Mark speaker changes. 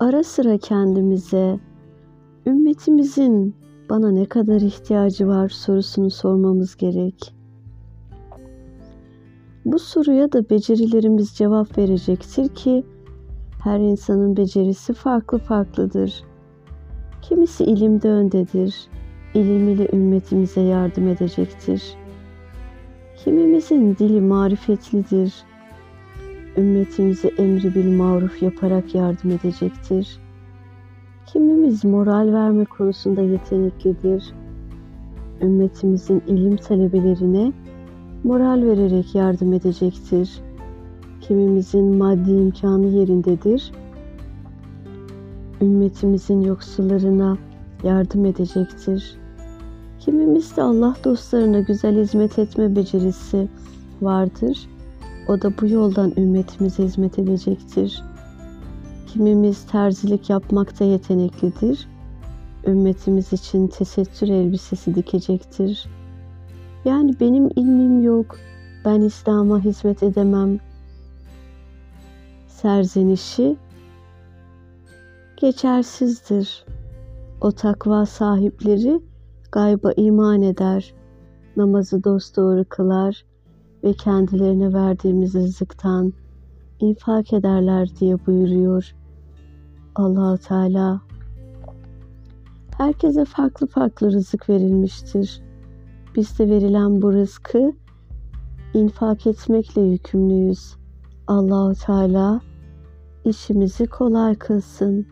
Speaker 1: ara sıra kendimize ümmetimizin bana ne kadar ihtiyacı var sorusunu sormamız gerek. Bu soruya da becerilerimiz cevap verecektir ki her insanın becerisi farklı farklıdır. Kimisi ilimde öndedir, ilim ile ümmetimize yardım edecektir. Kimimizin dili marifetlidir, ümmetimize emri bil maruf yaparak yardım edecektir. Kimimiz moral verme konusunda yeteneklidir. Ümmetimizin ilim talebelerine moral vererek yardım edecektir. Kimimizin maddi imkanı yerindedir. Ümmetimizin yoksullarına yardım edecektir. Kimimiz Allah dostlarına güzel hizmet etme becerisi vardır. O da bu yoldan ümmetimize hizmet edecektir. Kimimiz terzilik yapmakta yeteneklidir. Ümmetimiz için tesettür elbisesi dikecektir. Yani benim ilmim yok, ben İslam'a hizmet edemem. Serzenişi geçersizdir. O takva sahipleri gayba iman eder, namazı dosdoğru kılar ve kendilerine verdiğimiz rızıktan infak ederler diye buyuruyor allah Teala. Herkese farklı farklı rızık verilmiştir. Bizde verilen bu rızkı infak etmekle yükümlüyüz. Allahu Teala işimizi kolay kılsın.